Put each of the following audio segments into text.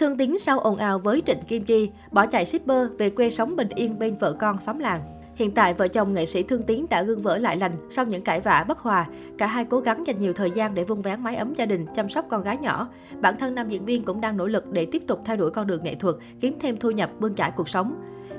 Thương Tín sau ồn ào với Trịnh Kim Chi, bỏ chạy shipper về quê sống bình yên bên vợ con xóm làng. Hiện tại, vợ chồng nghệ sĩ Thương Tiến đã gương vỡ lại lành sau những cãi vã bất hòa. Cả hai cố gắng dành nhiều thời gian để vun vén mái ấm gia đình, chăm sóc con gái nhỏ. Bản thân nam diễn viên cũng đang nỗ lực để tiếp tục theo đuổi con đường nghệ thuật, kiếm thêm thu nhập, bươn chải cuộc sống.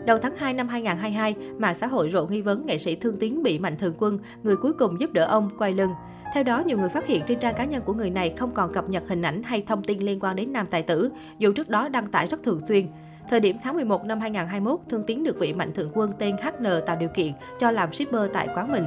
Đầu tháng 2 năm 2022, mạng xã hội rộ nghi vấn nghệ sĩ Thương Tiến bị Mạnh Thường Quân, người cuối cùng giúp đỡ ông, quay lưng. Theo đó, nhiều người phát hiện trên trang cá nhân của người này không còn cập nhật hình ảnh hay thông tin liên quan đến nam tài tử, dù trước đó đăng tải rất thường xuyên. Thời điểm tháng 11 năm 2021, Thương Tiến được vị mạnh thượng quân tên HN tạo điều kiện cho làm shipper tại quán mình.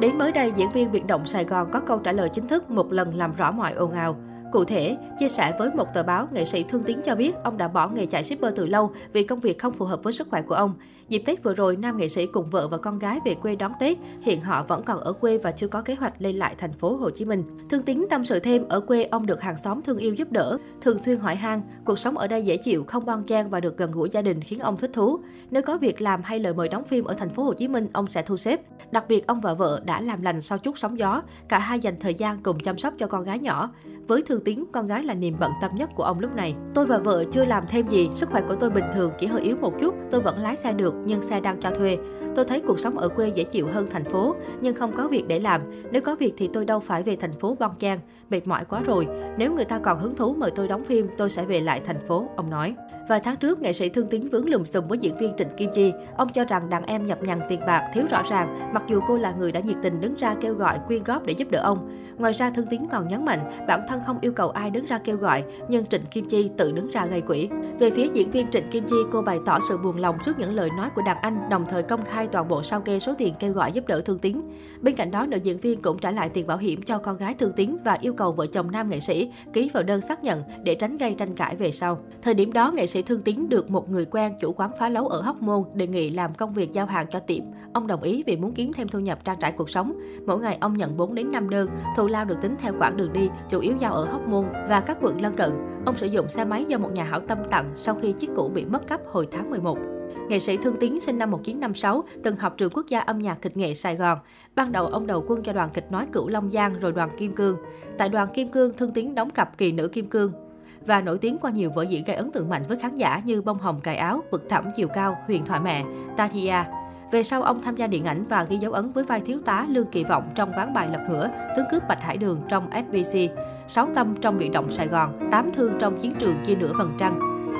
Đến mới đây, diễn viên biệt động Sài Gòn có câu trả lời chính thức một lần làm rõ mọi ồn ào. Cụ thể, chia sẻ với một tờ báo, nghệ sĩ Thương Tiến cho biết ông đã bỏ nghề chạy shipper từ lâu vì công việc không phù hợp với sức khỏe của ông. Dịp Tết vừa rồi, nam nghệ sĩ cùng vợ và con gái về quê đón Tết. Hiện họ vẫn còn ở quê và chưa có kế hoạch lên lại thành phố Hồ Chí Minh. Thương Tiến tâm sự thêm, ở quê ông được hàng xóm thương yêu giúp đỡ, thường xuyên hỏi han, cuộc sống ở đây dễ chịu, không bon chen và được gần gũi gia đình khiến ông thích thú. Nếu có việc làm hay lời mời đóng phim ở thành phố Hồ Chí Minh, ông sẽ thu xếp. Đặc biệt ông và vợ đã làm lành sau chút sóng gió, cả hai dành thời gian cùng chăm sóc cho con gái nhỏ. Với Thương tín con gái là niềm bận tâm nhất của ông lúc này. Tôi và vợ chưa làm thêm gì, sức khỏe của tôi bình thường, chỉ hơi yếu một chút, tôi vẫn lái xe được nhưng xe đang cho thuê. Tôi thấy cuộc sống ở quê dễ chịu hơn thành phố, nhưng không có việc để làm. Nếu có việc thì tôi đâu phải về thành phố bon chen, mệt mỏi quá rồi. Nếu người ta còn hứng thú mời tôi đóng phim, tôi sẽ về lại thành phố, ông nói. Vài tháng trước, nghệ sĩ Thương Tín vướng lùm xùm với diễn viên Trịnh Kim Chi. Ông cho rằng đàn em nhập nhằn tiền bạc, thiếu rõ ràng, mặc dù cô là người đã nhiệt tình đứng ra kêu gọi quyên góp để giúp đỡ ông. Ngoài ra, Thương Tín còn nhấn mạnh bản thân không yêu cầu ai đứng ra kêu gọi, nhưng Trịnh Kim Chi tự đứng ra gây quỹ. Về phía diễn viên Trịnh Kim Chi, cô bày tỏ sự buồn lòng trước những lời nói của đàn anh, đồng thời công khai toàn bộ sao kê số tiền kêu gọi giúp đỡ Thương Tín. Bên cạnh đó, nữ diễn viên cũng trả lại tiền bảo hiểm cho con gái Thương Tín và yêu cầu vợ chồng nam nghệ sĩ ký vào đơn xác nhận để tránh gây tranh cãi về sau. Thời điểm đó, nghệ sĩ Thương Tín được một người quen chủ quán phá lấu ở Hóc Môn đề nghị làm công việc giao hàng cho tiệm. Ông đồng ý vì muốn kiếm thêm thu nhập trang trải cuộc sống. Mỗi ngày ông nhận 4 đến 5 đơn, thù lao được tính theo quãng đường đi, chủ yếu giao ở Hóc Môn và các quận lân cận. Ông sử dụng xe máy do một nhà hảo tâm tặng sau khi chiếc cũ bị mất cắp hồi tháng 11. Nghệ sĩ Thương Tiến sinh năm 1956, từng học trường quốc gia âm nhạc kịch nghệ Sài Gòn. Ban đầu ông đầu quân cho đoàn kịch nói Cửu Long Giang rồi đoàn Kim Cương. Tại đoàn Kim Cương, Thương Tiến đóng cặp kỳ nữ Kim Cương và nổi tiếng qua nhiều vở diễn gây ấn tượng mạnh với khán giả như Bông Hồng Cài Áo, Vực Thẳm Chiều Cao, Huyền Thoại Mẹ, Tatia. Về sau, ông tham gia điện ảnh và ghi dấu ấn với vai thiếu tá Lương Kỳ Vọng trong ván bài lật ngửa, tướng cướp Bạch Hải Đường trong FBC, Sáu Tâm trong Biệt động Sài Gòn, Tám Thương trong Chiến trường chia nửa vầng trăng.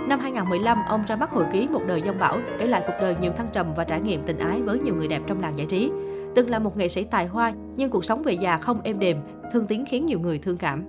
Năm 2015, ông ra mắt hồi ký Một đời dông bão, kể lại cuộc đời nhiều thăng trầm và trải nghiệm tình ái với nhiều người đẹp trong làng giải trí. Từng là một nghệ sĩ tài hoa, nhưng cuộc sống về già không êm đềm, thương tiếng khiến nhiều người thương cảm.